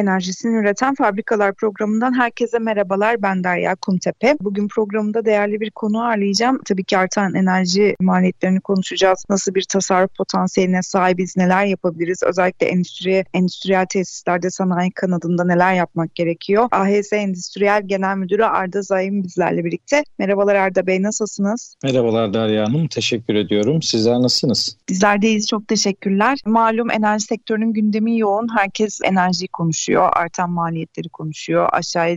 Enerjisini üreten fabrikalar programından herkese merhabalar. Ben Derya Kumtepe. Bugün programda değerli bir konu ağırlayacağım. Tabii ki artan enerji maliyetlerini konuşacağız. Nasıl bir tasarruf potansiyeline sahibiz, neler yapabiliriz? Özellikle endüstriye, endüstriyel tesislerde sanayi kanadında neler yapmak gerekiyor? AHS Endüstriyel Genel Müdürü Arda Zayim bizlerle birlikte. Merhabalar Arda Bey, nasılsınız? Merhabalar Derya Hanım, teşekkür ediyorum. Sizler nasılsınız? Bizler deyiz, çok teşekkürler. Malum enerji sektörünün gündemi yoğun. Herkes enerjiyi konuşuyor konuşuyor, artan maliyetleri konuşuyor, aşağıya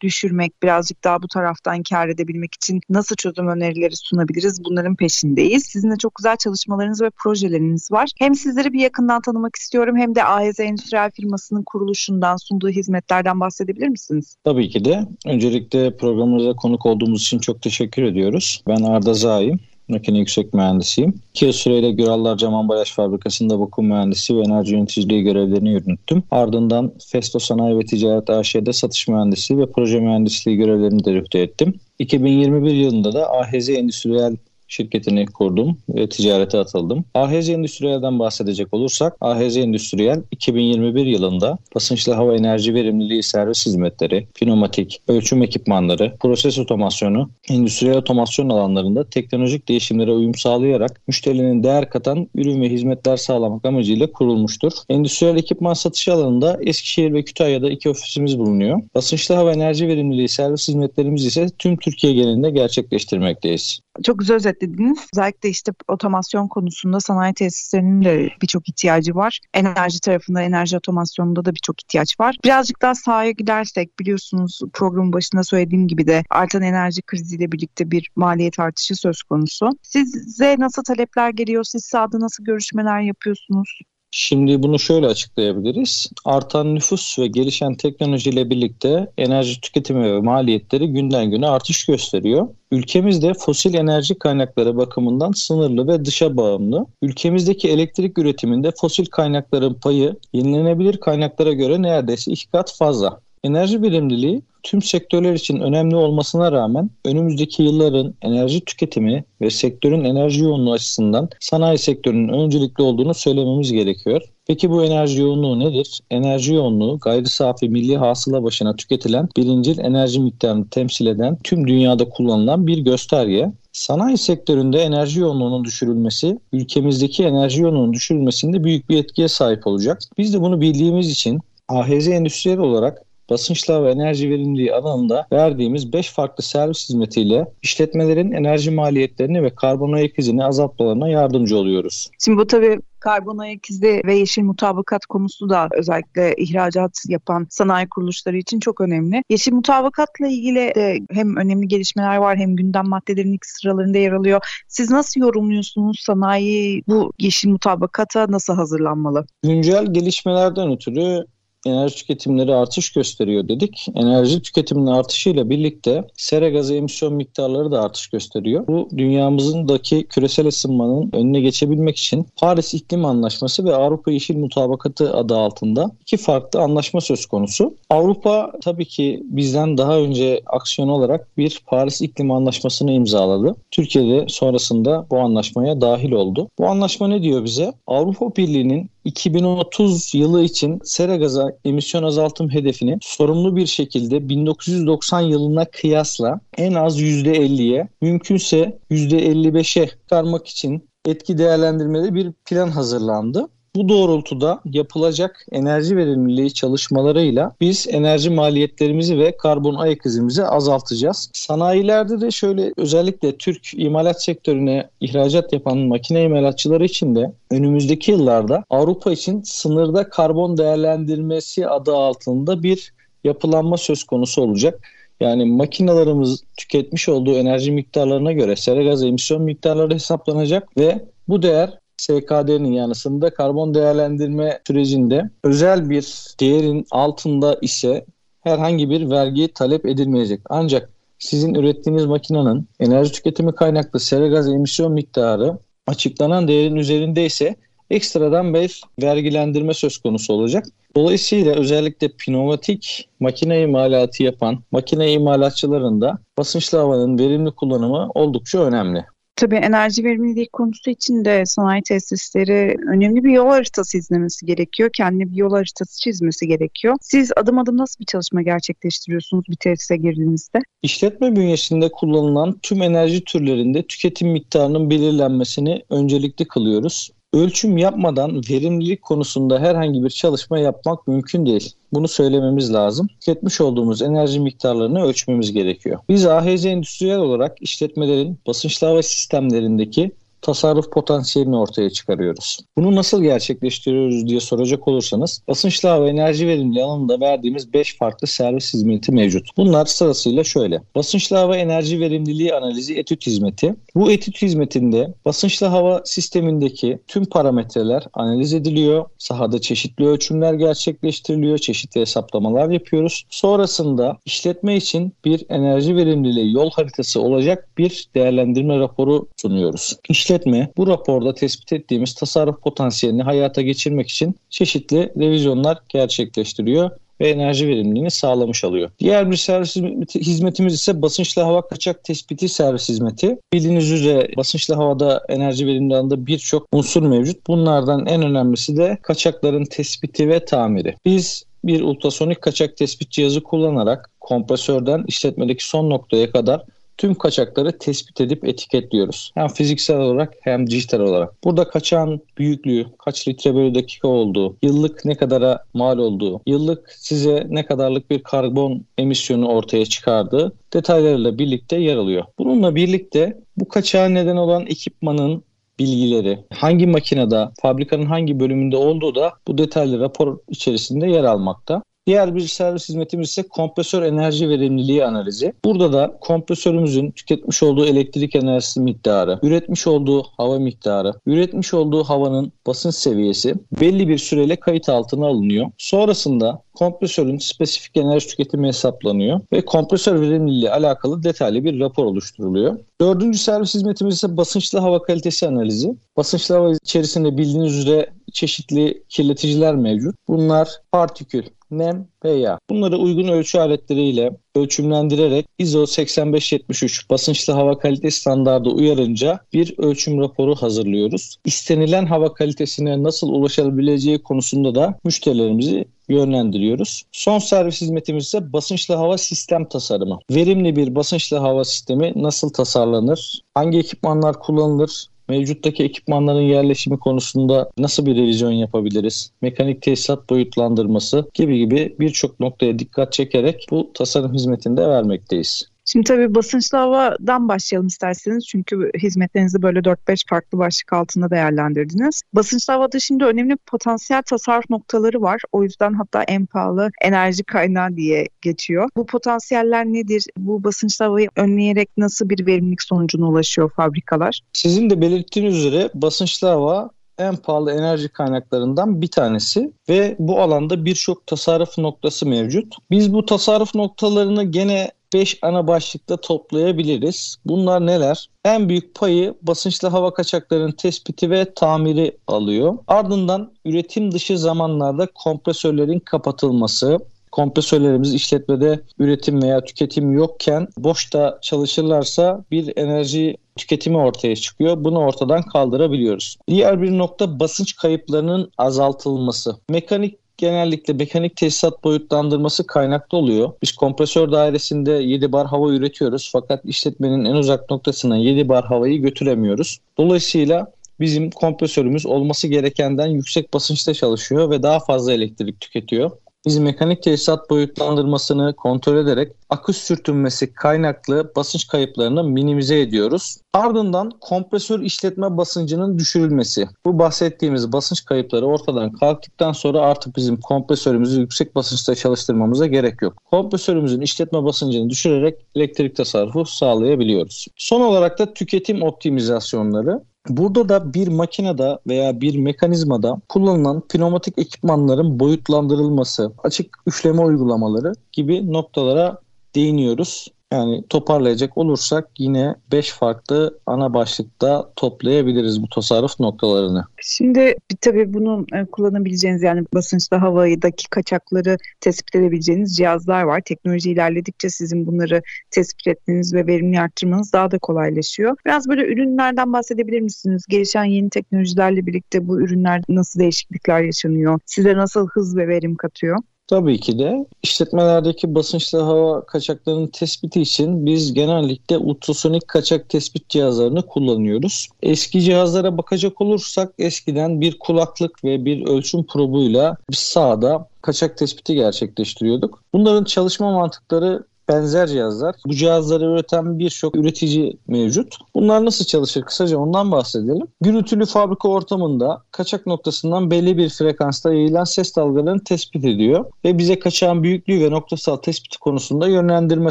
düşürmek, birazcık daha bu taraftan kar edebilmek için nasıl çözüm önerileri sunabiliriz bunların peşindeyiz. Sizin de çok güzel çalışmalarınız ve projeleriniz var. Hem sizleri bir yakından tanımak istiyorum hem de AEZ Endüstriyel firmasının kuruluşundan, sunduğu hizmetlerden bahsedebilir misiniz? Tabii ki de. Öncelikle programımıza konuk olduğumuz için çok teşekkür ediyoruz. Ben Arda Zaim makine yüksek mühendisiyim. İki yıl süreyle Gürallar Cam Ambalaj Fabrikası'nda vakum mühendisi ve enerji yöneticiliği görevlerini yürüttüm. Ardından Festo Sanayi ve Ticaret AŞ'de satış mühendisi ve proje mühendisliği görevlerini de ettim. 2021 yılında da AHZ Endüstriyel şirketini kurdum ve ticarete atıldım. AHZ Endüstriyel'den bahsedecek olursak AHZ Endüstriyel 2021 yılında basınçlı hava enerji verimliliği servis hizmetleri, pneumatik, ölçüm ekipmanları, proses otomasyonu, endüstriyel otomasyon alanlarında teknolojik değişimlere uyum sağlayarak müşterinin değer katan ürün ve hizmetler sağlamak amacıyla kurulmuştur. Endüstriyel ekipman satışı alanında Eskişehir ve Kütahya'da iki ofisimiz bulunuyor. Basınçlı hava enerji verimliliği servis hizmetlerimiz ise tüm Türkiye genelinde gerçekleştirmekteyiz. Çok güzel özetlediniz. Özellikle işte otomasyon konusunda sanayi tesislerinin de birçok ihtiyacı var. Enerji tarafında, enerji otomasyonunda da birçok ihtiyaç var. Birazcık daha sahaya gidersek biliyorsunuz programın başında söylediğim gibi de artan enerji kriziyle birlikte bir maliyet artışı söz konusu. Size nasıl talepler geliyor? Siz sahada nasıl görüşmeler yapıyorsunuz? Şimdi bunu şöyle açıklayabiliriz. Artan nüfus ve gelişen teknolojiyle birlikte enerji tüketimi ve maliyetleri günden güne artış gösteriyor. Ülkemizde fosil enerji kaynakları bakımından sınırlı ve dışa bağımlı. Ülkemizdeki elektrik üretiminde fosil kaynakların payı yenilenebilir kaynaklara göre neredeyse iki kat fazla. Enerji verimliliği tüm sektörler için önemli olmasına rağmen önümüzdeki yılların enerji tüketimi ve sektörün enerji yoğunluğu açısından sanayi sektörünün öncelikli olduğunu söylememiz gerekiyor. Peki bu enerji yoğunluğu nedir? Enerji yoğunluğu gayri safi milli hasıla başına tüketilen birincil enerji miktarını temsil eden tüm dünyada kullanılan bir gösterge. Sanayi sektöründe enerji yoğunluğunun düşürülmesi ülkemizdeki enerji yoğunluğunun düşürülmesinde büyük bir etkiye sahip olacak. Biz de bunu bildiğimiz için AHZ Endüstriyel olarak basınçla ve enerji verimliliği alanında verdiğimiz 5 farklı servis hizmetiyle işletmelerin enerji maliyetlerini ve karbon ayak izini azaltmalarına yardımcı oluyoruz. Şimdi bu tabii karbon ayak izi ve yeşil mutabakat konusu da özellikle ihracat yapan sanayi kuruluşları için çok önemli. Yeşil mutabakatla ilgili de hem önemli gelişmeler var hem gündem maddelerinin ilk sıralarında yer alıyor. Siz nasıl yorumluyorsunuz sanayi bu yeşil mutabakata nasıl hazırlanmalı? Güncel gelişmelerden ötürü enerji tüketimleri artış gösteriyor dedik. Enerji tüketiminin artışıyla birlikte sera gazı emisyon miktarları da artış gösteriyor. Bu dünyamızındaki küresel ısınmanın önüne geçebilmek için Paris İklim Anlaşması ve Avrupa Yeşil Mutabakatı adı altında iki farklı anlaşma söz konusu. Avrupa tabii ki bizden daha önce aksiyon olarak bir Paris İklim Anlaşması'nı imzaladı. Türkiye'de sonrasında bu anlaşmaya dahil oldu. Bu anlaşma ne diyor bize? Avrupa Birliği'nin 2030 yılı için sera gazı emisyon azaltım hedefini sorumlu bir şekilde 1990 yılına kıyasla en az %50'ye mümkünse %55'e çıkarmak için etki değerlendirmeli bir plan hazırlandı. Bu doğrultuda yapılacak enerji verimliliği çalışmalarıyla biz enerji maliyetlerimizi ve karbon ayak izimizi azaltacağız. Sanayilerde de şöyle özellikle Türk imalat sektörüne ihracat yapan makine imalatçıları için de önümüzdeki yıllarda Avrupa için sınırda karbon değerlendirmesi adı altında bir yapılanma söz konusu olacak. Yani makinalarımız tüketmiş olduğu enerji miktarlarına göre sera gaz emisyon miktarları hesaplanacak ve bu değer SKD'nin yanısında karbon değerlendirme sürecinde özel bir değerin altında ise herhangi bir vergi talep edilmeyecek. Ancak sizin ürettiğiniz makinenin enerji tüketimi kaynaklı sera gaz emisyon miktarı açıklanan değerin üzerinde ise ekstradan bir vergilendirme söz konusu olacak. Dolayısıyla özellikle pneumatik makine imalatı yapan makine imalatçılarında basınçlı havanın verimli kullanımı oldukça önemli. Tabii enerji verimliliği konusu için de sanayi tesisleri önemli bir yol haritası izlemesi gerekiyor. Kendi bir yol haritası çizmesi gerekiyor. Siz adım adım nasıl bir çalışma gerçekleştiriyorsunuz bir tesise girdiğinizde? İşletme bünyesinde kullanılan tüm enerji türlerinde tüketim miktarının belirlenmesini öncelikli kılıyoruz. Ölçüm yapmadan verimlilik konusunda herhangi bir çalışma yapmak mümkün değil. Bunu söylememiz lazım. Tüketmiş olduğumuz enerji miktarlarını ölçmemiz gerekiyor. Biz AHZ Endüstriyel olarak işletmelerin basınçlı hava sistemlerindeki tasarruf potansiyelini ortaya çıkarıyoruz. Bunu nasıl gerçekleştiriyoruz diye soracak olursanız basınçlı hava enerji verimli alanında verdiğimiz 5 farklı servis hizmeti mevcut. Bunlar sırasıyla şöyle. Basınçlı hava enerji verimliliği analizi etüt hizmeti. Bu etüt hizmetinde basınçlı hava sistemindeki tüm parametreler analiz ediliyor. Sahada çeşitli ölçümler gerçekleştiriliyor. Çeşitli hesaplamalar yapıyoruz. Sonrasında işletme için bir enerji verimliliği yol haritası olacak bir değerlendirme raporu sunuyoruz. İşletme işletme bu raporda tespit ettiğimiz tasarruf potansiyelini hayata geçirmek için çeşitli revizyonlar gerçekleştiriyor ve enerji verimliliğini sağlamış alıyor. Diğer bir servis hizmetimiz ise basınçlı hava kaçak tespiti servis hizmeti. Bildiğiniz üzere basınçlı havada enerji verimli alanında birçok unsur mevcut. Bunlardan en önemlisi de kaçakların tespiti ve tamiri. Biz bir ultrasonik kaçak tespit cihazı kullanarak kompresörden işletmedeki son noktaya kadar tüm kaçakları tespit edip etiketliyoruz. Hem fiziksel olarak hem dijital olarak. Burada kaçağın büyüklüğü, kaç litre bölü dakika olduğu, yıllık ne kadara mal olduğu, yıllık size ne kadarlık bir karbon emisyonu ortaya çıkardığı detaylarıyla birlikte yer alıyor. Bununla birlikte bu kaçağa neden olan ekipmanın bilgileri, hangi makinede, fabrikanın hangi bölümünde olduğu da bu detaylı rapor içerisinde yer almakta. Diğer bir servis hizmetimiz ise kompresör enerji verimliliği analizi. Burada da kompresörümüzün tüketmiş olduğu elektrik enerjisi miktarı, üretmiş olduğu hava miktarı, üretmiş olduğu havanın basınç seviyesi belli bir süreyle kayıt altına alınıyor. Sonrasında kompresörün spesifik enerji tüketimi hesaplanıyor ve kompresör verimliliği alakalı detaylı bir rapor oluşturuluyor. Dördüncü servis hizmetimiz ise basınçlı hava kalitesi analizi. Basınçlı hava içerisinde bildiğiniz üzere çeşitli kirleticiler mevcut. Bunlar partikül, nem ve yağ. Bunları uygun ölçü aletleriyle ölçümlendirerek ISO 8573 basınçlı hava kalite standardı uyarınca bir ölçüm raporu hazırlıyoruz. İstenilen hava kalitesine nasıl ulaşabileceği konusunda da müşterilerimizi yönlendiriyoruz. Son servis hizmetimiz ise basınçlı hava sistem tasarımı. Verimli bir basınçlı hava sistemi nasıl tasarlanır? Hangi ekipmanlar kullanılır? Mevcuttaki ekipmanların yerleşimi konusunda nasıl bir revizyon yapabiliriz? Mekanik tesisat boyutlandırması gibi gibi birçok noktaya dikkat çekerek bu tasarım hizmetini de vermekteyiz. Şimdi tabii basınçlı havadan başlayalım isterseniz çünkü hizmetlerinizi böyle 4-5 farklı başlık altında değerlendirdiniz. Basınçlı havada şimdi önemli potansiyel tasarruf noktaları var. O yüzden hatta en pahalı enerji kaynağı diye geçiyor. Bu potansiyeller nedir? Bu basınçlı havayı önleyerek nasıl bir verimlilik sonucuna ulaşıyor fabrikalar? Sizin de belirttiğiniz üzere basınçlı hava en pahalı enerji kaynaklarından bir tanesi ve bu alanda birçok tasarruf noktası mevcut. Biz bu tasarruf noktalarını gene 5 ana başlıkta toplayabiliriz. Bunlar neler? En büyük payı basınçlı hava kaçaklarının tespiti ve tamiri alıyor. Ardından üretim dışı zamanlarda kompresörlerin kapatılması, kompresörlerimiz işletmede üretim veya tüketim yokken boşta çalışırlarsa bir enerji tüketimi ortaya çıkıyor. Bunu ortadan kaldırabiliyoruz. Diğer bir nokta basınç kayıplarının azaltılması. Mekanik genellikle mekanik tesisat boyutlandırması kaynaklı oluyor. Biz kompresör dairesinde 7 bar hava üretiyoruz fakat işletmenin en uzak noktasına 7 bar havayı götüremiyoruz. Dolayısıyla bizim kompresörümüz olması gerekenden yüksek basınçta çalışıyor ve daha fazla elektrik tüketiyor. Biz mekanik tesisat boyutlandırmasını kontrol ederek akış sürtünmesi kaynaklı basınç kayıplarını minimize ediyoruz. Ardından kompresör işletme basıncının düşürülmesi. Bu bahsettiğimiz basınç kayıpları ortadan kalktıktan sonra artık bizim kompresörümüzü yüksek basınçta çalıştırmamıza gerek yok. Kompresörümüzün işletme basıncını düşürerek elektrik tasarrufu sağlayabiliyoruz. Son olarak da tüketim optimizasyonları. Burada da bir makinede veya bir mekanizmada kullanılan pneumatik ekipmanların boyutlandırılması, açık üfleme uygulamaları gibi noktalara değiniyoruz. Yani toparlayacak olursak yine 5 farklı ana başlıkta toplayabiliriz bu tasarruf noktalarını. Şimdi tabii bunu e, kullanabileceğiniz yani basınçta havadaki kaçakları tespit edebileceğiniz cihazlar var. Teknoloji ilerledikçe sizin bunları tespit etmeniz ve verimli arttırmanız daha da kolaylaşıyor. Biraz böyle ürünlerden bahsedebilir misiniz? Gelişen yeni teknolojilerle birlikte bu ürünler nasıl değişiklikler yaşanıyor? Size nasıl hız ve verim katıyor? Tabii ki de işletmelerdeki basınçlı hava kaçaklarının tespiti için biz genellikle ultrasonik kaçak tespit cihazlarını kullanıyoruz. Eski cihazlara bakacak olursak eskiden bir kulaklık ve bir ölçüm probuyla biz sahada kaçak tespiti gerçekleştiriyorduk. Bunların çalışma mantıkları benzer cihazlar. Bu cihazları üreten birçok üretici mevcut. Bunlar nasıl çalışır? Kısaca ondan bahsedelim. Gürültülü fabrika ortamında kaçak noktasından belli bir frekansta yayılan ses dalgalarını tespit ediyor ve bize kaçağın büyüklüğü ve noktasal tespiti konusunda yönlendirme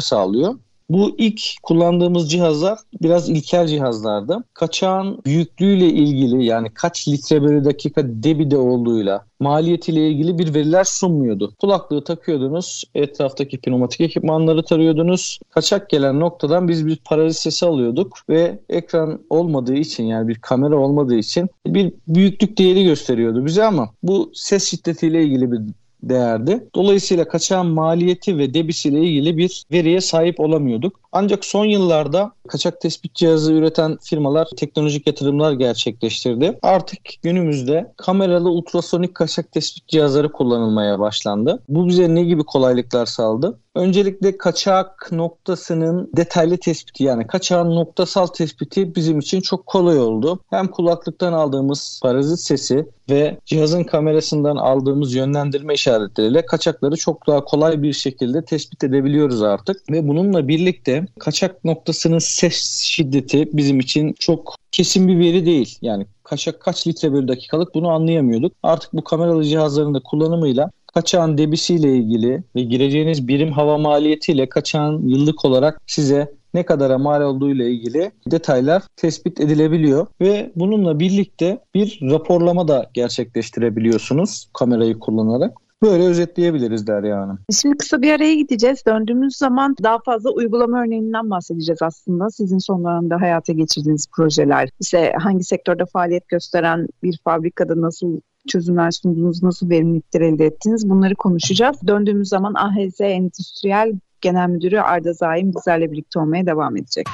sağlıyor. Bu ilk kullandığımız cihazlar biraz ilkel cihazlardı. Kaçağın büyüklüğüyle ilgili yani kaç litre bölü dakika debide olduğuyla maliyetiyle ilgili bir veriler sunmuyordu. Kulaklığı takıyordunuz, etraftaki pneumatik ekipmanları tarıyordunuz. Kaçak gelen noktadan biz bir parazit sesi alıyorduk ve ekran olmadığı için yani bir kamera olmadığı için bir büyüklük değeri gösteriyordu bize ama bu ses şiddetiyle ilgili bir değerdi. Dolayısıyla kaçağın maliyeti ve debisiyle ilgili bir veriye sahip olamıyorduk. Ancak son yıllarda kaçak tespit cihazı üreten firmalar teknolojik yatırımlar gerçekleştirdi. Artık günümüzde kameralı ultrasonik kaçak tespit cihazları kullanılmaya başlandı. Bu bize ne gibi kolaylıklar sağladı? Öncelikle kaçak noktasının detaylı tespiti yani kaçağın noktasal tespiti bizim için çok kolay oldu. Hem kulaklıktan aldığımız parazit sesi ve cihazın kamerasından aldığımız yönlendirme işaretleriyle kaçakları çok daha kolay bir şekilde tespit edebiliyoruz artık. Ve bununla birlikte kaçak noktasının ses şiddeti bizim için çok kesin bir veri değil. Yani kaçak kaç litre bölü dakikalık bunu anlayamıyorduk. Artık bu kameralı cihazların da kullanımıyla kaçağın debisiyle ilgili ve gireceğiniz birim hava maliyetiyle kaçağın yıllık olarak size ne kadara mal olduğu ile ilgili detaylar tespit edilebiliyor ve bununla birlikte bir raporlama da gerçekleştirebiliyorsunuz kamerayı kullanarak. Böyle özetleyebiliriz Derya Hanım. Şimdi kısa bir araya gideceğiz. Döndüğümüz zaman daha fazla uygulama örneğinden bahsedeceğiz aslında. Sizin son dönemde hayata geçirdiğiniz projeler. İşte hangi sektörde faaliyet gösteren bir fabrikada nasıl çözümler sundunuz, nasıl verimlilikler elde ettiniz bunları konuşacağız. Döndüğümüz zaman AHZ Endüstriyel Genel Müdürü Arda Zaim bizlerle birlikte olmaya devam edecek.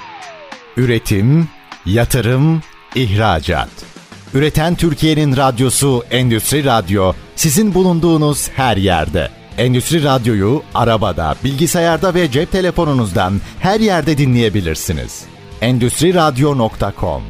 Üretim, yatırım, ihracat. Üreten Türkiye'nin radyosu Endüstri Radyo sizin bulunduğunuz her yerde. Endüstri Radyo'yu arabada, bilgisayarda ve cep telefonunuzdan her yerde dinleyebilirsiniz. Endüstri Radyo.com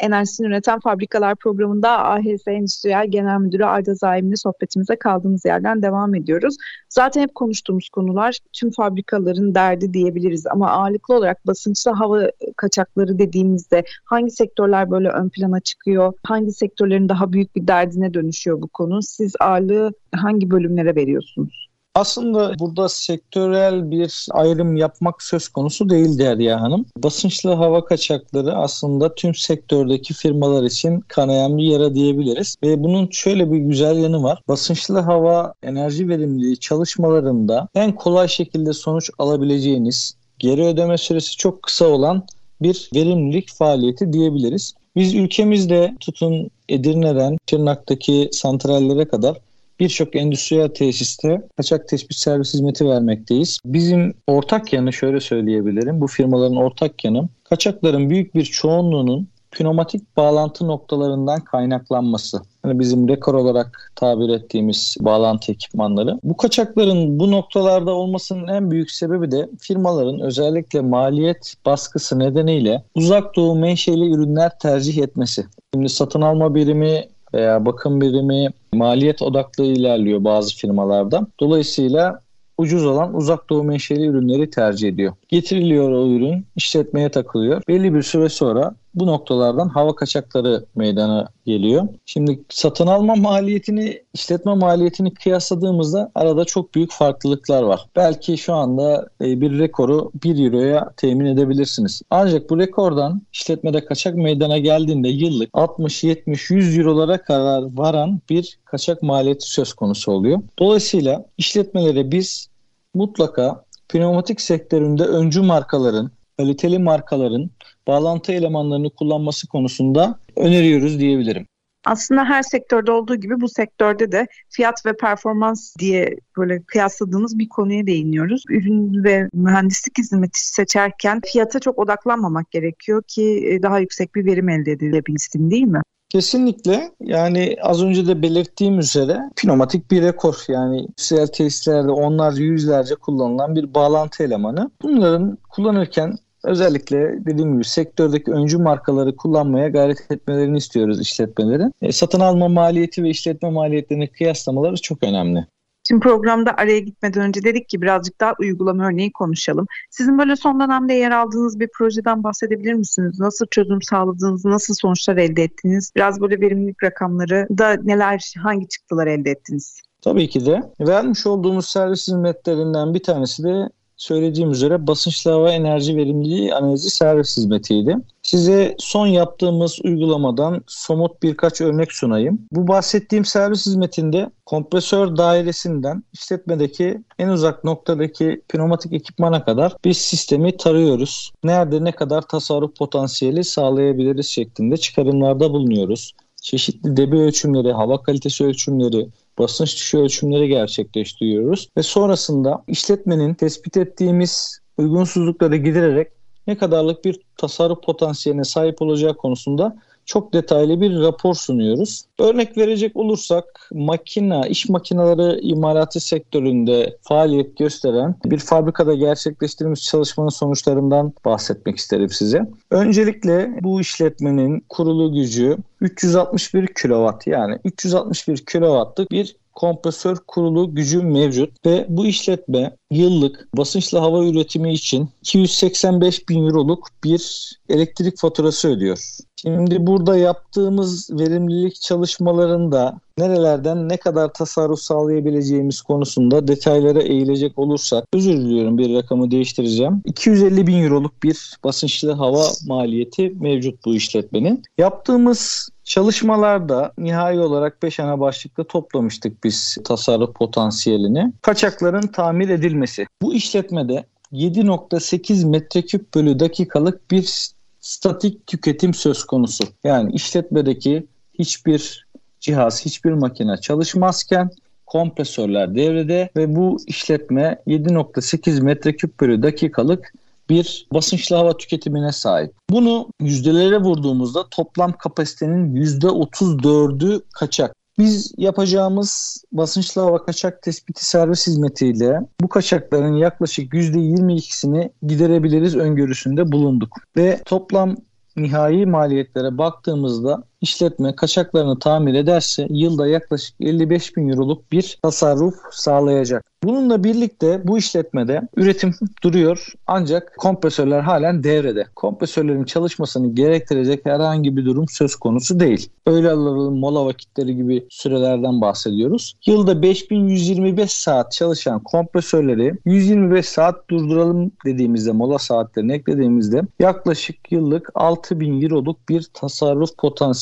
Enerjisini Üreten Fabrikalar programında AHS Endüstriyel Genel Müdürü Arda Zaim'le sohbetimize kaldığımız yerden devam ediyoruz. Zaten hep konuştuğumuz konular tüm fabrikaların derdi diyebiliriz ama ağırlıklı olarak basınçlı hava kaçakları dediğimizde hangi sektörler böyle ön plana çıkıyor? Hangi sektörlerin daha büyük bir derdine dönüşüyor bu konu? Siz ağırlığı hangi bölümlere veriyorsunuz? Aslında burada sektörel bir ayrım yapmak söz konusu değil Derya Hanım. Basınçlı hava kaçakları aslında tüm sektördeki firmalar için kanayan bir yara diyebiliriz. Ve bunun şöyle bir güzel yanı var. Basınçlı hava enerji verimliliği çalışmalarında en kolay şekilde sonuç alabileceğiniz, geri ödeme süresi çok kısa olan bir verimlilik faaliyeti diyebiliriz. Biz ülkemizde tutun Edirne'den Tırnak'taki santrallere kadar birçok endüstriyel tesiste kaçak tespit servis hizmeti vermekteyiz. Bizim ortak yanı şöyle söyleyebilirim. Bu firmaların ortak yanı kaçakların büyük bir çoğunluğunun pneumatik bağlantı noktalarından kaynaklanması. Yani bizim rekor olarak tabir ettiğimiz bağlantı ekipmanları. Bu kaçakların bu noktalarda olmasının en büyük sebebi de firmaların özellikle maliyet baskısı nedeniyle uzak doğu menşeli ürünler tercih etmesi. Şimdi satın alma birimi veya bakım birimi maliyet odaklı ilerliyor bazı firmalarda. Dolayısıyla ucuz olan uzak doğu menşeli ürünleri tercih ediyor. Getiriliyor o ürün, işletmeye takılıyor. Belli bir süre sonra bu noktalardan hava kaçakları meydana geliyor. Şimdi satın alma maliyetini, işletme maliyetini kıyasladığımızda arada çok büyük farklılıklar var. Belki şu anda e, bir rekoru 1 euroya temin edebilirsiniz. Ancak bu rekordan işletmede kaçak meydana geldiğinde yıllık 60, 70, 100 eurolara kadar varan bir kaçak maliyeti söz konusu oluyor. Dolayısıyla işletmelere biz mutlaka pneumatik sektöründe öncü markaların, kaliteli markaların bağlantı elemanlarını kullanması konusunda öneriyoruz diyebilirim. Aslında her sektörde olduğu gibi bu sektörde de fiyat ve performans diye böyle kıyasladığımız bir konuya değiniyoruz. Ürün ve mühendislik hizmeti seçerken fiyata çok odaklanmamak gerekiyor ki e, daha yüksek bir verim elde edilebilsin değil mi? Kesinlikle yani az önce de belirttiğim üzere pneumatik bir rekor yani industriyel tesislerde onlarca yüzlerce kullanılan bir bağlantı elemanı. Bunların kullanırken özellikle dediğim gibi sektördeki öncü markaları kullanmaya gayret etmelerini istiyoruz işletmelerin. E, satın alma maliyeti ve işletme maliyetlerini kıyaslamaları çok önemli. Şimdi programda araya gitmeden önce dedik ki birazcık daha uygulama örneği konuşalım. Sizin böyle son dönemde yer aldığınız bir projeden bahsedebilir misiniz? Nasıl çözüm sağladınız, nasıl sonuçlar elde ettiniz? Biraz böyle verimlilik rakamları da neler, hangi çıktılar elde ettiniz? Tabii ki de. Vermiş olduğumuz servis hizmetlerinden bir tanesi de söylediğim üzere basınçlı hava enerji verimliliği analizi servis hizmetiydi. Size son yaptığımız uygulamadan somut birkaç örnek sunayım. Bu bahsettiğim servis hizmetinde kompresör dairesinden işletmedeki en uzak noktadaki pneumatik ekipmana kadar biz sistemi tarıyoruz. Nerede ne kadar tasarruf potansiyeli sağlayabiliriz şeklinde çıkarımlarda bulunuyoruz çeşitli debi ölçümleri, hava kalitesi ölçümleri, basınç düşü ölçümleri gerçekleştiriyoruz ve sonrasında işletmenin tespit ettiğimiz uygunsuzlukları gidererek ne kadarlık bir tasarruf potansiyeline sahip olacağı konusunda çok detaylı bir rapor sunuyoruz. Örnek verecek olursak makina, iş makineleri imalatı sektöründe faaliyet gösteren bir fabrikada gerçekleştirdiğimiz çalışmanın sonuçlarından bahsetmek isterim size. Öncelikle bu işletmenin kurulu gücü 361 kW yani 361 kW'lık bir kompresör kurulu gücü mevcut ve bu işletme yıllık basınçlı hava üretimi için 285 bin euroluk bir elektrik faturası ödüyor. Şimdi burada yaptığımız verimlilik çalışmalarında nerelerden ne kadar tasarruf sağlayabileceğimiz konusunda detaylara eğilecek olursak özür diliyorum bir rakamı değiştireceğim. 250 bin euroluk bir basınçlı hava maliyeti mevcut bu işletmenin. Yaptığımız Çalışmalarda nihai olarak 5 ana başlıkta toplamıştık biz tasarruf potansiyelini. Kaçakların tamir edilmesi. Bu işletmede 7.8 metreküp bölü dakikalık bir statik tüketim söz konusu. Yani işletmedeki hiçbir cihaz, hiçbir makine çalışmazken kompresörler devrede ve bu işletme 7.8 metreküp bölü dakikalık bir basınçlı hava tüketimine sahip. Bunu yüzdelere vurduğumuzda toplam kapasitenin %34'ü kaçak. Biz yapacağımız basınçlı hava kaçak tespiti servis hizmetiyle bu kaçakların yaklaşık %22'sini giderebiliriz öngörüsünde bulunduk. Ve toplam nihai maliyetlere baktığımızda işletme kaçaklarını tamir ederse yılda yaklaşık 55 bin euroluk bir tasarruf sağlayacak. Bununla birlikte bu işletmede üretim duruyor ancak kompresörler halen devrede. Kompresörlerin çalışmasını gerektirecek herhangi bir durum söz konusu değil. Öğle mola vakitleri gibi sürelerden bahsediyoruz. Yılda 5125 saat çalışan kompresörleri 125 saat durduralım dediğimizde mola saatlerini eklediğimizde yaklaşık yıllık 6000 euroluk bir tasarruf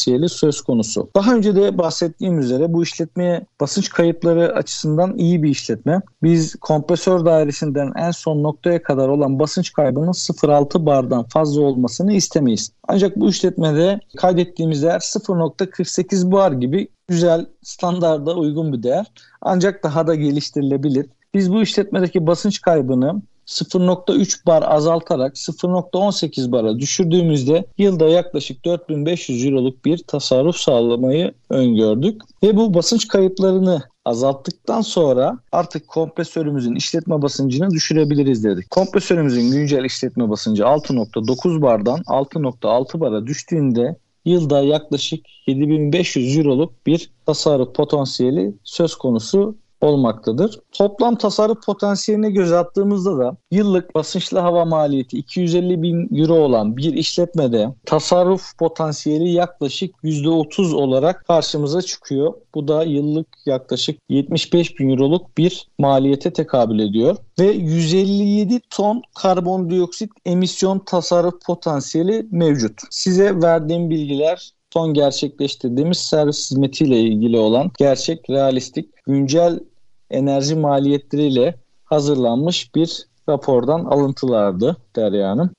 potansiyeli söz konusu. Daha önce de bahsettiğim üzere bu işletmeye basınç kayıpları açısından iyi bir işletme. Biz kompresör dairesinden en son noktaya kadar olan basınç kaybının 0.6 bardan fazla olmasını istemeyiz. Ancak bu işletmede kaydettiğimiz değer 0.48 bar gibi güzel standarda uygun bir değer. Ancak daha da geliştirilebilir. Biz bu işletmedeki basınç kaybını 0.3 bar azaltarak 0.18 bara düşürdüğümüzde yılda yaklaşık 4500 euroluk bir tasarruf sağlamayı öngördük. Ve bu basınç kayıplarını azalttıktan sonra artık kompresörümüzün işletme basıncını düşürebiliriz dedik. Kompresörümüzün güncel işletme basıncı 6.9 bardan 6.6 bara düştüğünde yılda yaklaşık 7500 euroluk bir tasarruf potansiyeli söz konusu olmaktadır. Toplam tasarruf potansiyeline göz attığımızda da yıllık basınçlı hava maliyeti 250 bin euro olan bir işletmede tasarruf potansiyeli yaklaşık %30 olarak karşımıza çıkıyor. Bu da yıllık yaklaşık 75 bin euroluk bir maliyete tekabül ediyor. Ve 157 ton karbondioksit emisyon tasarruf potansiyeli mevcut. Size verdiğim bilgiler son gerçekleştirdiğimiz servis hizmetiyle ilgili olan gerçek, realistik, güncel enerji maliyetleriyle hazırlanmış bir rapordan alıntılardı Derya Hanım.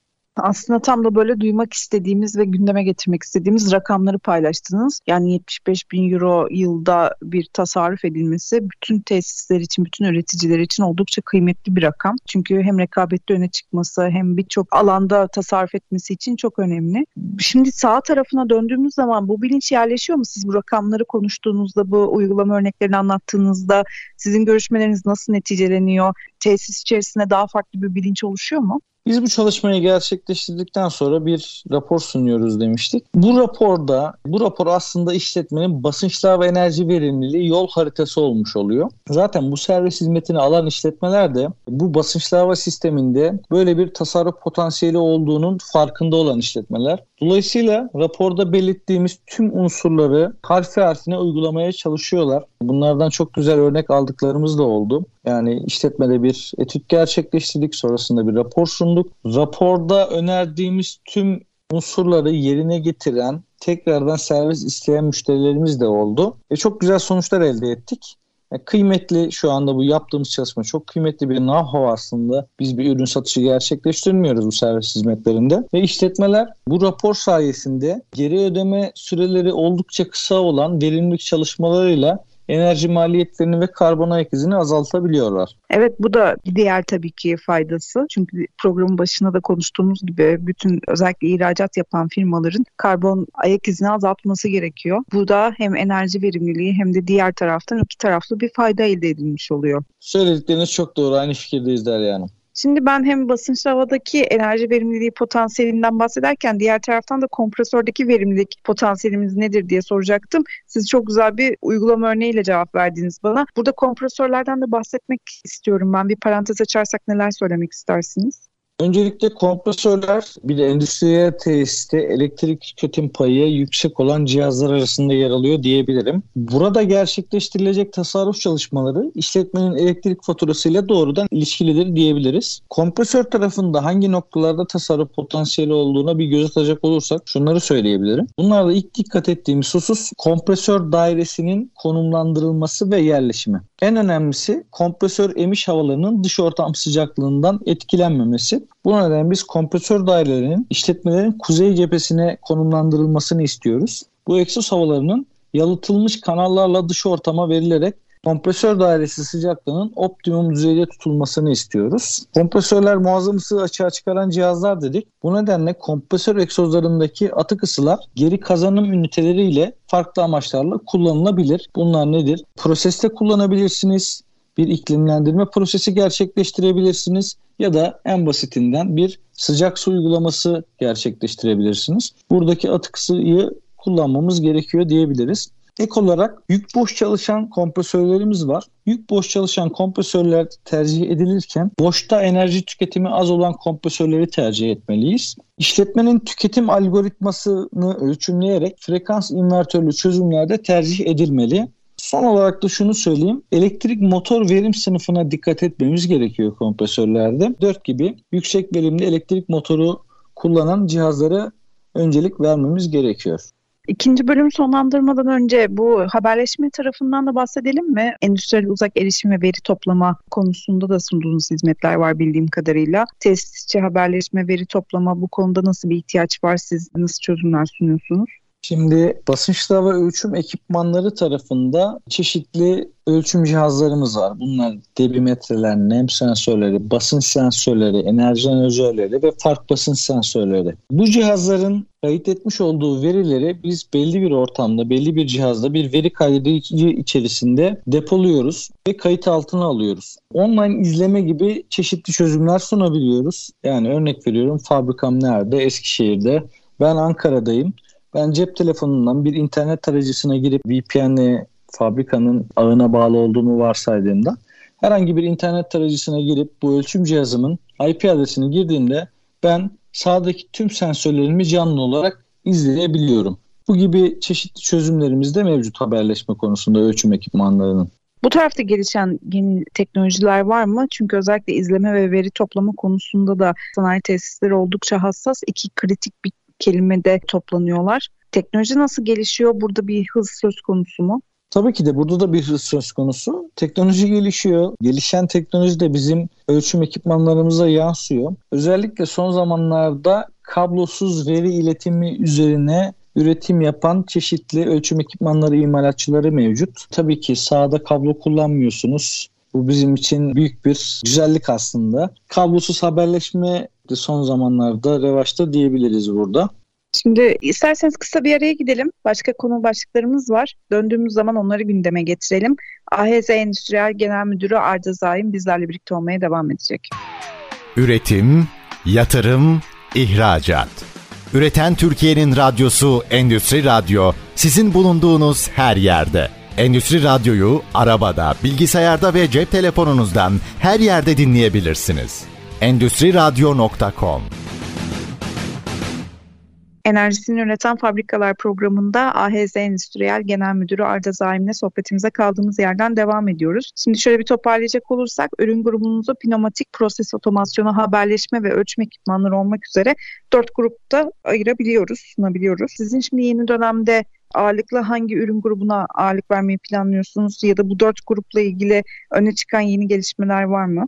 Aslında tam da böyle duymak istediğimiz ve gündeme getirmek istediğimiz rakamları paylaştınız. Yani 75 bin euro yılda bir tasarruf edilmesi bütün tesisler için, bütün üreticiler için oldukça kıymetli bir rakam. Çünkü hem rekabette öne çıkması hem birçok alanda tasarruf etmesi için çok önemli. Şimdi sağ tarafına döndüğümüz zaman bu bilinç yerleşiyor mu? Siz bu rakamları konuştuğunuzda, bu uygulama örneklerini anlattığınızda sizin görüşmeleriniz nasıl neticeleniyor? Tesis içerisinde daha farklı bir bilinç oluşuyor mu? Biz bu çalışmayı gerçekleştirdikten sonra bir rapor sunuyoruz demiştik. Bu raporda, bu rapor aslında işletmenin basınçlar ve enerji verimliliği yol haritası olmuş oluyor. Zaten bu servis hizmetini alan işletmeler de bu basınçlar hava sisteminde böyle bir tasarruf potansiyeli olduğunun farkında olan işletmeler. Dolayısıyla raporda belirttiğimiz tüm unsurları harfi harfine uygulamaya çalışıyorlar. Bunlardan çok güzel örnek aldıklarımız da oldu. Yani işletmede bir etüt gerçekleştirdik, sonrasında bir rapor sunduk. Raporda önerdiğimiz tüm unsurları yerine getiren, tekrardan servis isteyen müşterilerimiz de oldu. Ve çok güzel sonuçlar elde ettik. Yani kıymetli şu anda bu yaptığımız çalışma çok kıymetli bir know-how aslında. Biz bir ürün satışı gerçekleştirmiyoruz bu servis hizmetlerinde. Ve işletmeler bu rapor sayesinde geri ödeme süreleri oldukça kısa olan verimlilik çalışmalarıyla enerji maliyetlerini ve karbon ayak izini azaltabiliyorlar. Evet bu da diğer tabii ki faydası. Çünkü programın başına da konuştuğumuz gibi bütün özellikle ihracat yapan firmaların karbon ayak izini azaltması gerekiyor. Bu da hem enerji verimliliği hem de diğer taraftan iki taraflı bir fayda elde edilmiş oluyor. Söyledikleriniz çok doğru. Aynı fikirdeyiz Derya Hanım. Şimdi ben hem basınçlı havadaki enerji verimliliği potansiyelinden bahsederken diğer taraftan da kompresördeki verimlilik potansiyelimiz nedir diye soracaktım. Siz çok güzel bir uygulama örneğiyle cevap verdiniz bana. Burada kompresörlerden de bahsetmek istiyorum ben. Bir parantez açarsak neler söylemek istersiniz? Öncelikle kompresörler bir de endüstriyel tesiste elektrik tüketim payı yüksek olan cihazlar arasında yer alıyor diyebilirim. Burada gerçekleştirilecek tasarruf çalışmaları işletmenin elektrik faturasıyla doğrudan ilişkilidir diyebiliriz. Kompresör tarafında hangi noktalarda tasarruf potansiyeli olduğuna bir göz atacak olursak şunları söyleyebilirim. Bunlarda ilk dikkat ettiğimiz husus kompresör dairesinin konumlandırılması ve yerleşimi. En önemlisi kompresör emiş havalarının dış ortam sıcaklığından etkilenmemesi. Bu nedenle biz kompresör dairelerinin işletmelerin kuzey cephesine konumlandırılmasını istiyoruz. Bu egzoz havalarının yalıtılmış kanallarla dış ortama verilerek kompresör dairesi sıcaklığının optimum düzeyde tutulmasını istiyoruz. Kompresörler muazzam ısı açığa çıkaran cihazlar dedik. Bu nedenle kompresör egzozlarındaki atık ısılar geri kazanım üniteleriyle farklı amaçlarla kullanılabilir. Bunlar nedir? Proseste kullanabilirsiniz. Bir iklimlendirme prosesi gerçekleştirebilirsiniz ya da en basitinden bir sıcak su uygulaması gerçekleştirebilirsiniz. Buradaki atık ısıyı kullanmamız gerekiyor diyebiliriz. Ek olarak yük boş çalışan kompresörlerimiz var. Yük boş çalışan kompresörler tercih edilirken boşta enerji tüketimi az olan kompresörleri tercih etmeliyiz. İşletmenin tüketim algoritmasını ölçümleyerek frekans invertörlü çözümlerde tercih edilmeli. Son olarak da şunu söyleyeyim. Elektrik motor verim sınıfına dikkat etmemiz gerekiyor kompresörlerde. 4 gibi yüksek verimli elektrik motoru kullanan cihazlara öncelik vermemiz gerekiyor. İkinci bölüm sonlandırmadan önce bu haberleşme tarafından da bahsedelim mi? Endüstriyel uzak erişim ve veri toplama konusunda da sunduğunuz hizmetler var bildiğim kadarıyla. Tesisçi haberleşme, veri toplama bu konuda nasıl bir ihtiyaç var? Siz nasıl çözümler sunuyorsunuz? Şimdi basınçlı hava ölçüm ekipmanları tarafında çeşitli ölçüm cihazlarımız var. Bunlar debimetreler, nem sensörleri, basınç sensörleri, enerji enerjileri ve fark basınç sensörleri. Bu cihazların kayıt etmiş olduğu verileri biz belli bir ortamda, belli bir cihazda bir veri kaydedici içerisinde depoluyoruz ve kayıt altına alıyoruz. Online izleme gibi çeşitli çözümler sunabiliyoruz. Yani örnek veriyorum fabrikam nerede? Eskişehir'de. Ben Ankara'dayım. Ben cep telefonundan bir internet tarayıcısına girip VPN'le fabrikanın ağına bağlı olduğunu varsaydığımda herhangi bir internet tarayıcısına girip bu ölçüm cihazımın IP adresini girdiğimde ben sağdaki tüm sensörlerimi canlı olarak izleyebiliyorum. Bu gibi çeşitli çözümlerimiz de mevcut haberleşme konusunda ölçüm ekipmanlarının. Bu tarafta gelişen yeni teknolojiler var mı? Çünkü özellikle izleme ve veri toplama konusunda da sanayi tesisleri oldukça hassas. iki kritik bir kelimede toplanıyorlar. Teknoloji nasıl gelişiyor? Burada bir hız söz konusu mu? Tabii ki de burada da bir hız söz konusu. Teknoloji gelişiyor. Gelişen teknoloji de bizim ölçüm ekipmanlarımıza yansıyor. Özellikle son zamanlarda kablosuz veri iletimi üzerine üretim yapan çeşitli ölçüm ekipmanları imalatçıları mevcut. Tabii ki sahada kablo kullanmıyorsunuz. Bu bizim için büyük bir güzellik aslında. Kablosuz haberleşme de son zamanlarda revaçta diyebiliriz burada. Şimdi isterseniz kısa bir araya gidelim. Başka konu başlıklarımız var. Döndüğümüz zaman onları gündeme getirelim. AHZ Endüstriyel Genel Müdürü Arda Zaim bizlerle birlikte olmaya devam edecek. Üretim, yatırım, ihracat. Üreten Türkiye'nin radyosu Endüstri Radyo sizin bulunduğunuz her yerde. Endüstri Radyo'yu arabada, bilgisayarda ve cep telefonunuzdan her yerde dinleyebilirsiniz. Endüstri Radyo.com Enerjisini Üreten Fabrikalar programında AHZ Endüstriyel Genel Müdürü Arda Zaim'le sohbetimize kaldığımız yerden devam ediyoruz. Şimdi şöyle bir toparlayacak olursak ürün grubumuzu pneumatik proses otomasyonu, haberleşme ve ölçme ekipmanları olmak üzere dört grupta ayırabiliyoruz, sunabiliyoruz. Sizin şimdi yeni dönemde ağırlıklı hangi ürün grubuna ağırlık vermeyi planlıyorsunuz ya da bu dört grupla ilgili öne çıkan yeni gelişmeler var mı?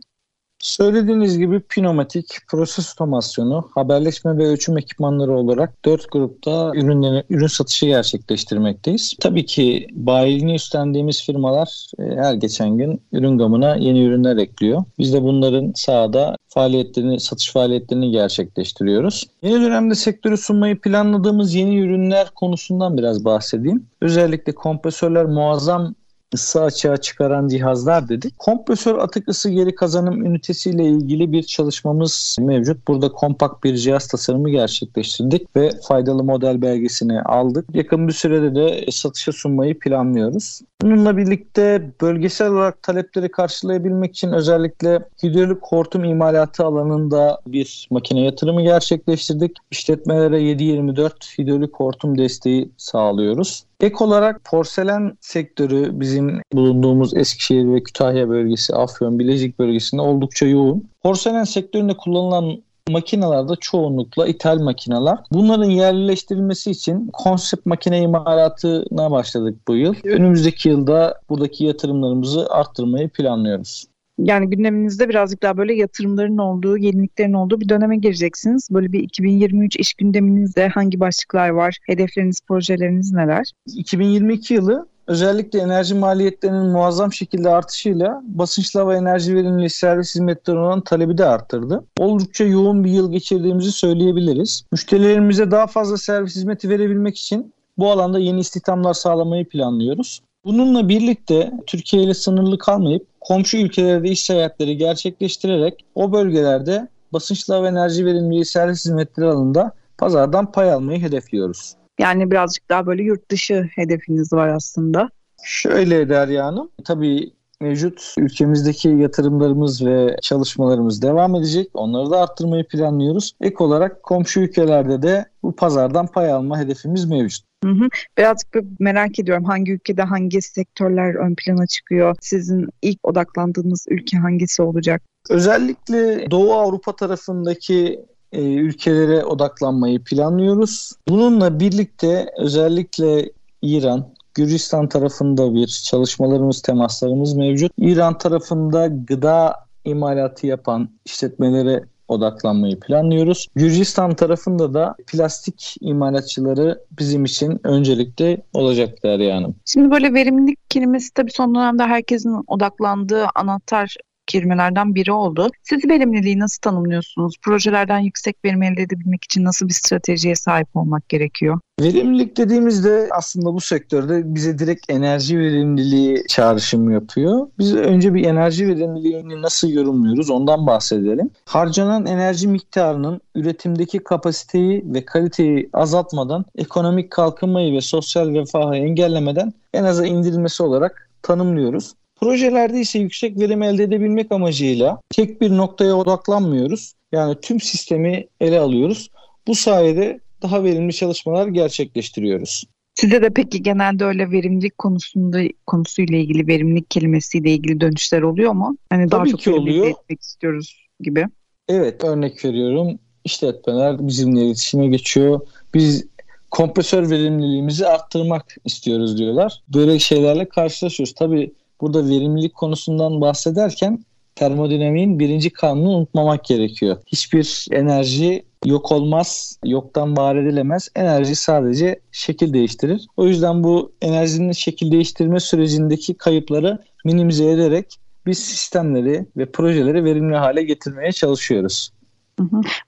Söylediğiniz gibi pneumatik, proses otomasyonu, haberleşme ve ölçüm ekipmanları olarak dört grupta ürünleri, ürün satışı gerçekleştirmekteyiz. Tabii ki bayiliğini üstlendiğimiz firmalar e, her geçen gün ürün gamına yeni ürünler ekliyor. Biz de bunların sahada faaliyetlerini, satış faaliyetlerini gerçekleştiriyoruz. Yeni dönemde sektörü sunmayı planladığımız yeni ürünler konusundan biraz bahsedeyim. Özellikle kompresörler muazzam ısı açığa çıkaran cihazlar dedik. Kompresör atık ısı geri kazanım ünitesiyle ilgili bir çalışmamız mevcut. Burada kompakt bir cihaz tasarımı gerçekleştirdik ve faydalı model belgesini aldık. Yakın bir sürede de satışa sunmayı planlıyoruz. Bununla birlikte bölgesel olarak talepleri karşılayabilmek için özellikle hidrolik hortum imalatı alanında bir makine yatırımı gerçekleştirdik. İşletmelere 7-24 hidrolik hortum desteği sağlıyoruz. Ek olarak porselen sektörü bizim bulunduğumuz Eskişehir ve Kütahya bölgesi, Afyon, Bilecik bölgesinde oldukça yoğun. Porselen sektöründe kullanılan makinalarda çoğunlukla ithal makineler. Bunların yerleştirilmesi için konsept makine imalatına başladık bu yıl. Önümüzdeki yılda buradaki yatırımlarımızı arttırmayı planlıyoruz yani gündeminizde birazcık daha böyle yatırımların olduğu, yeniliklerin olduğu bir döneme gireceksiniz. Böyle bir 2023 iş gündeminizde hangi başlıklar var? Hedefleriniz, projeleriniz neler? 2022 yılı özellikle enerji maliyetlerinin muazzam şekilde artışıyla basınçlı hava enerji verimliliği servis hizmetleri olan talebi de arttırdı. Oldukça yoğun bir yıl geçirdiğimizi söyleyebiliriz. Müşterilerimize daha fazla servis hizmeti verebilmek için bu alanda yeni istihdamlar sağlamayı planlıyoruz. Bununla birlikte Türkiye ile sınırlı kalmayıp komşu ülkelerde iş seyahatleri gerçekleştirerek o bölgelerde basınçlı ve enerji verimliliği servis hizmetleri alanında pazardan pay almayı hedefliyoruz. Yani birazcık daha böyle yurt dışı hedefiniz var aslında. Şöyle Derya Hanım, tabii mevcut ülkemizdeki yatırımlarımız ve çalışmalarımız devam edecek. Onları da arttırmayı planlıyoruz. Ek olarak komşu ülkelerde de bu pazardan pay alma hedefimiz mevcut. Hı hı. Birazcık merak ediyorum hangi ülkede hangi sektörler ön plana çıkıyor? Sizin ilk odaklandığınız ülke hangisi olacak? Özellikle Doğu Avrupa tarafındaki e, ülkelere odaklanmayı planlıyoruz. Bununla birlikte özellikle İran, Gürcistan tarafında bir çalışmalarımız, temaslarımız mevcut. İran tarafında gıda imalatı yapan işletmelere odaklanmayı planlıyoruz. Gürcistan tarafında da plastik imalatçıları bizim için öncelikle olacaklar yani. Şimdi böyle verimlilik kelimesi tabii son dönemde herkesin odaklandığı anahtar kelimelerden biri oldu. Siz verimliliği nasıl tanımlıyorsunuz? Projelerden yüksek verim elde edebilmek için nasıl bir stratejiye sahip olmak gerekiyor? Verimlilik dediğimizde aslında bu sektörde bize direkt enerji verimliliği çağrışım yapıyor. Biz önce bir enerji verimliliğini nasıl yorumluyoruz ondan bahsedelim. Harcanan enerji miktarının üretimdeki kapasiteyi ve kaliteyi azaltmadan ekonomik kalkınmayı ve sosyal refahı engellemeden en aza indirilmesi olarak tanımlıyoruz. Projelerde ise yüksek verim elde edebilmek amacıyla tek bir noktaya odaklanmıyoruz. Yani tüm sistemi ele alıyoruz. Bu sayede daha verimli çalışmalar gerçekleştiriyoruz. Size de peki genelde öyle verimlilik konusunda konusuyla ilgili verimlilik kelimesiyle ilgili dönüşler oluyor mu? Hani daha Tabii çok ki oluyor. etmek istiyoruz gibi. Evet örnek veriyorum. İşletmeler bizimle iletişime geçiyor. Biz kompresör verimliliğimizi arttırmak istiyoruz diyorlar. Böyle şeylerle karşılaşıyoruz. Tabii burada verimlilik konusundan bahsederken termodinamiğin birinci kanunu unutmamak gerekiyor. Hiçbir enerji yok olmaz, yoktan var edilemez. Enerji sadece şekil değiştirir. O yüzden bu enerjinin şekil değiştirme sürecindeki kayıpları minimize ederek biz sistemleri ve projeleri verimli hale getirmeye çalışıyoruz.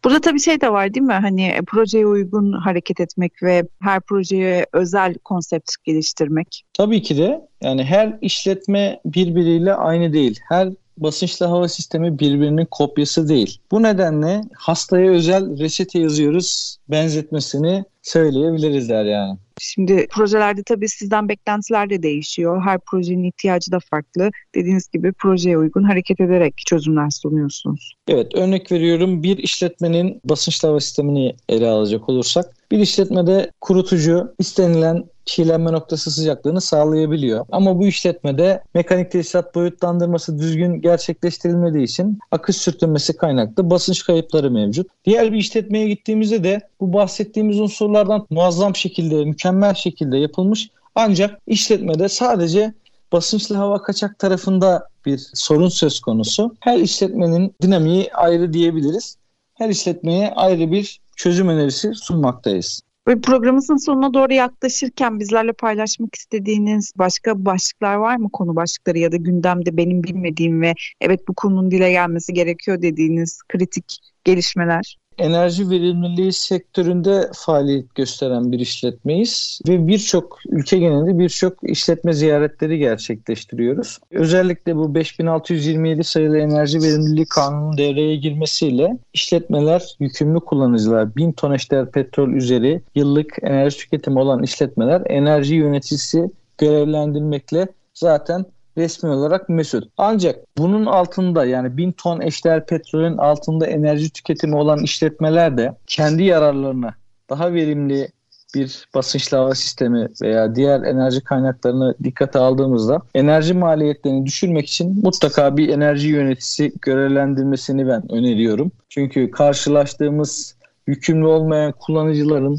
Burada tabii şey de var değil mi? Hani projeye uygun hareket etmek ve her projeye özel konsept geliştirmek. Tabii ki de yani her işletme birbiriyle aynı değil. Her basınçlı hava sistemi birbirinin kopyası değil. Bu nedenle hastaya özel reçete yazıyoruz benzetmesini söyleyebiliriz yani. Şimdi projelerde tabii sizden beklentiler de değişiyor. Her projenin ihtiyacı da farklı. Dediğiniz gibi projeye uygun hareket ederek çözümler sunuyorsunuz. Evet örnek veriyorum bir işletmenin basınçlı hava sistemini ele alacak olursak bir işletmede kurutucu istenilen çiğlenme noktası sıcaklığını sağlayabiliyor. Ama bu işletmede mekanik tesisat boyutlandırması düzgün gerçekleştirilmediği için akış sürtünmesi kaynaklı basınç kayıpları mevcut. Diğer bir işletmeye gittiğimizde de bu bahsettiğimiz unsurlardan muazzam şekilde, mükemmel şekilde yapılmış ancak işletmede sadece basınçlı hava kaçak tarafında bir sorun söz konusu. Her işletmenin dinamiği ayrı diyebiliriz. Her işletmeye ayrı bir çözüm önerisi sunmaktayız. Ve programımızın sonuna doğru yaklaşırken bizlerle paylaşmak istediğiniz başka başlıklar var mı konu başlıkları ya da gündemde benim bilmediğim ve evet bu konunun dile gelmesi gerekiyor dediğiniz kritik gelişmeler? Enerji verimliliği sektöründe faaliyet gösteren bir işletmeyiz ve birçok ülke genelinde birçok işletme ziyaretleri gerçekleştiriyoruz. Özellikle bu 5627 sayılı enerji verimliliği kanunun devreye girmesiyle işletmeler, yükümlü kullanıcılar 1000 ton eşdeğer petrol üzeri yıllık enerji tüketimi olan işletmeler enerji yöneticisi görevlendirmekle zaten resmi olarak mesul. Ancak bunun altında yani 1000 ton eşdeğer petrolün altında enerji tüketimi olan işletmeler de kendi yararlarına daha verimli bir basınçlı hava sistemi veya diğer enerji kaynaklarını dikkate aldığımızda enerji maliyetlerini düşürmek için mutlaka bir enerji yöneticisi görevlendirmesini ben öneriyorum. Çünkü karşılaştığımız yükümlü olmayan kullanıcıların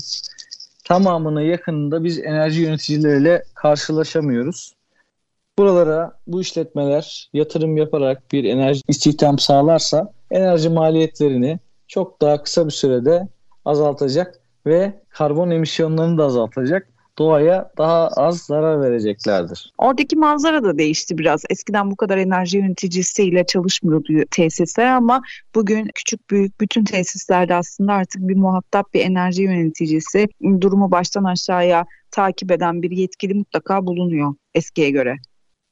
tamamına yakınında biz enerji yöneticileriyle karşılaşamıyoruz. Buralara bu işletmeler yatırım yaparak bir enerji istihdam sağlarsa enerji maliyetlerini çok daha kısa bir sürede azaltacak ve karbon emisyonlarını da azaltacak doğaya daha az zarar vereceklerdir. Oradaki manzara da değişti biraz. Eskiden bu kadar enerji yöneticisiyle çalışmıyordu tesisler ama bugün küçük büyük bütün tesislerde aslında artık bir muhatap bir enerji yöneticisi durumu baştan aşağıya takip eden bir yetkili mutlaka bulunuyor eskiye göre.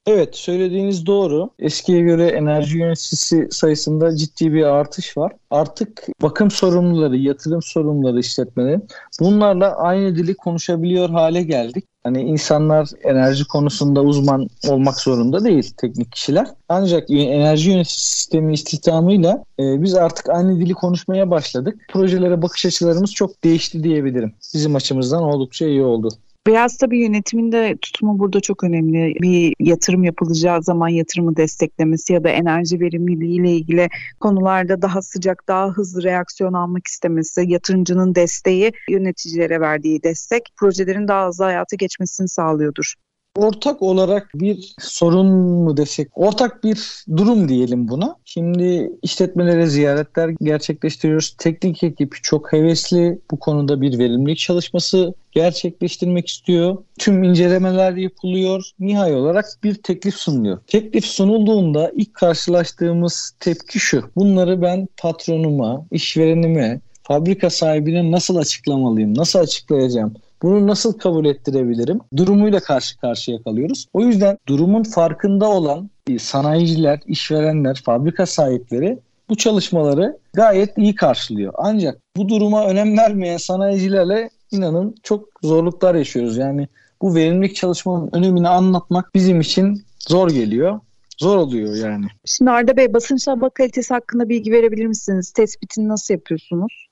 Evet söylediğiniz doğru. Eskiye göre enerji yöneticisi sayısında ciddi bir artış var. Artık bakım sorumluları, yatırım sorumluları işletmelerin bunlarla aynı dili konuşabiliyor hale geldik. Hani insanlar enerji konusunda uzman olmak zorunda değil teknik kişiler. Ancak enerji yönetici sistemi istihdamıyla e, biz artık aynı dili konuşmaya başladık. Projelere bakış açılarımız çok değişti diyebilirim. Bizim açımızdan oldukça iyi oldu. Biraz tabii yönetimin de tutumu burada çok önemli. Bir yatırım yapılacağı zaman yatırımı desteklemesi ya da enerji verimliliği ile ilgili konularda daha sıcak, daha hızlı reaksiyon almak istemesi, yatırımcının desteği, yöneticilere verdiği destek projelerin daha hızlı hayata geçmesini sağlıyordur. Ortak olarak bir sorun mu desek, ortak bir durum diyelim buna. Şimdi işletmelere ziyaretler gerçekleştiriyoruz. Teknik ekip çok hevesli bu konuda bir verimlilik çalışması gerçekleştirmek istiyor. Tüm incelemeler yapılıyor. Nihai olarak bir teklif sunuluyor. Teklif sunulduğunda ilk karşılaştığımız tepki şu. Bunları ben patronuma, işverenime, fabrika sahibine nasıl açıklamalıyım, nasıl açıklayacağım? Bunu nasıl kabul ettirebilirim? Durumuyla karşı karşıya kalıyoruz. O yüzden durumun farkında olan sanayiciler, işverenler, fabrika sahipleri bu çalışmaları gayet iyi karşılıyor. Ancak bu duruma önem vermeyen sanayicilerle inanın çok zorluklar yaşıyoruz. Yani bu verimlilik çalışmanın önemini anlatmak bizim için zor geliyor. Zor oluyor yani. Şimdi Arda Bey basınç hava kalitesi hakkında bilgi verebilir misiniz? Tespitini nasıl yapıyorsunuz?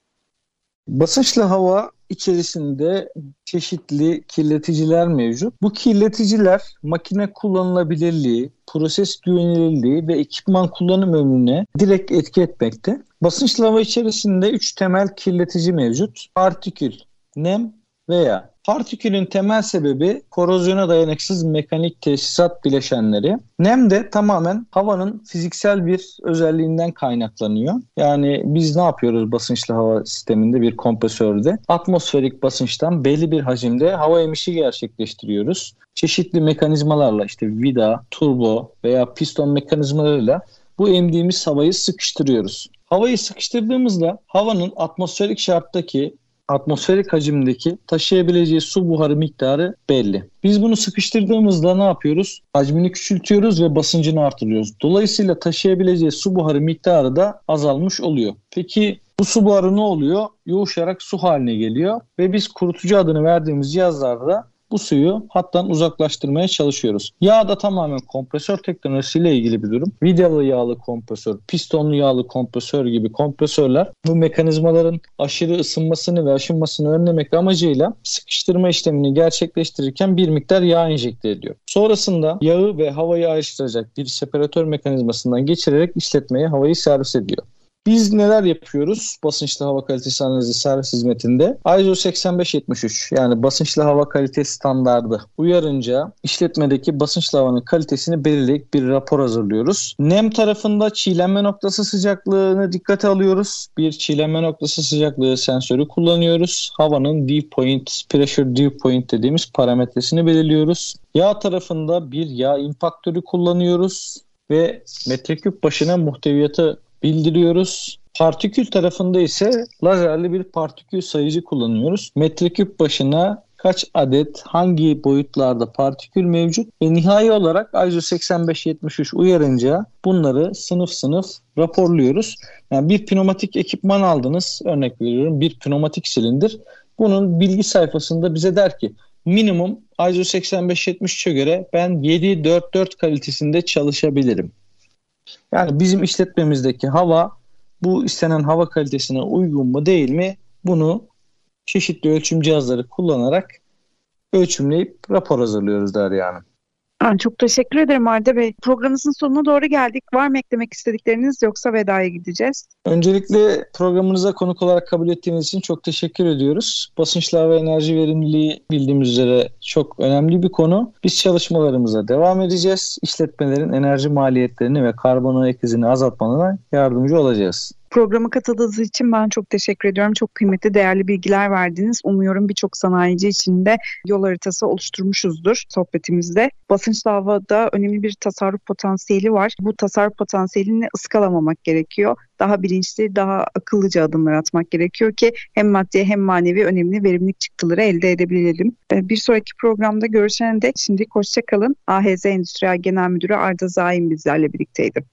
Basınçlı hava içerisinde çeşitli kirleticiler mevcut. Bu kirleticiler makine kullanılabilirliği, proses güvenilirliği ve ekipman kullanım ömrüne direkt etki etmekte. Basınçlı hava içerisinde üç temel kirletici mevcut. Partikül, nem veya Partikülün temel sebebi korozyona dayanıksız mekanik tesisat bileşenleri. Nem de tamamen havanın fiziksel bir özelliğinden kaynaklanıyor. Yani biz ne yapıyoruz basınçlı hava sisteminde bir kompresörde? Atmosferik basınçtan belli bir hacimde hava emişi gerçekleştiriyoruz. Çeşitli mekanizmalarla işte vida, turbo veya piston mekanizmalarıyla bu emdiğimiz havayı sıkıştırıyoruz. Havayı sıkıştırdığımızda havanın atmosferik şarttaki atmosferik hacimdeki taşıyabileceği su buharı miktarı belli. Biz bunu sıkıştırdığımızda ne yapıyoruz? Hacmini küçültüyoruz ve basıncını artırıyoruz. Dolayısıyla taşıyabileceği su buharı miktarı da azalmış oluyor. Peki bu su buharı ne oluyor? Yoğuşarak su haline geliyor ve biz kurutucu adını verdiğimiz cihazlarda bu suyu hattan uzaklaştırmaya çalışıyoruz. Yağ da tamamen kompresör teknolojisiyle ilgili bir durum. Vidalı yağlı kompresör, pistonlu yağlı kompresör gibi kompresörler bu mekanizmaların aşırı ısınmasını ve aşınmasını önlemek amacıyla sıkıştırma işlemini gerçekleştirirken bir miktar yağ enjekte ediyor. Sonrasında yağı ve havayı ayrıştıracak bir separatör mekanizmasından geçirerek işletmeye havayı servis ediyor. Biz neler yapıyoruz basınçlı hava kalitesi analizi servis hizmetinde? ISO 8573 yani basınçlı hava kalitesi standardı uyarınca işletmedeki basınçlı havanın kalitesini belirleyip bir rapor hazırlıyoruz. Nem tarafında çiğlenme noktası sıcaklığını dikkate alıyoruz. Bir çiğlenme noktası sıcaklığı sensörü kullanıyoruz. Havanın dew point, pressure dew point dediğimiz parametresini belirliyoruz. Yağ tarafında bir yağ impaktörü kullanıyoruz ve metreküp başına muhteviyatı bildiriyoruz. Partikül tarafında ise lazerli bir partikül sayıcı kullanıyoruz. Metreküp başına kaç adet hangi boyutlarda partikül mevcut ve nihai olarak ISO 8573 uyarınca bunları sınıf sınıf raporluyoruz. Yani bir pneumatik ekipman aldınız örnek veriyorum bir pneumatik silindir. Bunun bilgi sayfasında bize der ki minimum ISO 8573'e göre ben 744 kalitesinde çalışabilirim. Yani bizim işletmemizdeki hava bu istenen hava kalitesine uygun mu değil mi bunu çeşitli ölçüm cihazları kullanarak ölçümleyip rapor hazırlıyoruz Derya Hanım. Çok teşekkür ederim Arda Bey. Programımızın sonuna doğru geldik. Var mı eklemek istedikleriniz yoksa vedaya gideceğiz? Öncelikle programınıza konuk olarak kabul ettiğiniz için çok teşekkür ediyoruz. Basınçlar ve enerji verimliliği bildiğimiz üzere çok önemli bir konu. Biz çalışmalarımıza devam edeceğiz. İşletmelerin enerji maliyetlerini ve karbon ayak izini azaltmalarına yardımcı olacağız. Programa katıldığınız için ben çok teşekkür ediyorum. Çok kıymetli, değerli bilgiler verdiniz. Umuyorum birçok sanayici için de yol haritası oluşturmuşuzdur sohbetimizde. Basınçlı havada önemli bir tasarruf potansiyeli var. Bu tasarruf potansiyelini ıskalamamak gerekiyor. Daha bilinçli, daha akıllıca adımlar atmak gerekiyor ki hem maddi hem manevi önemli verimlilik çıktıları elde edebilelim. Ee, bir sonraki programda görüşene dek şimdi hoşçakalın. AHZ Endüstriyel Genel Müdürü Arda Zaim bizlerle birlikteydi.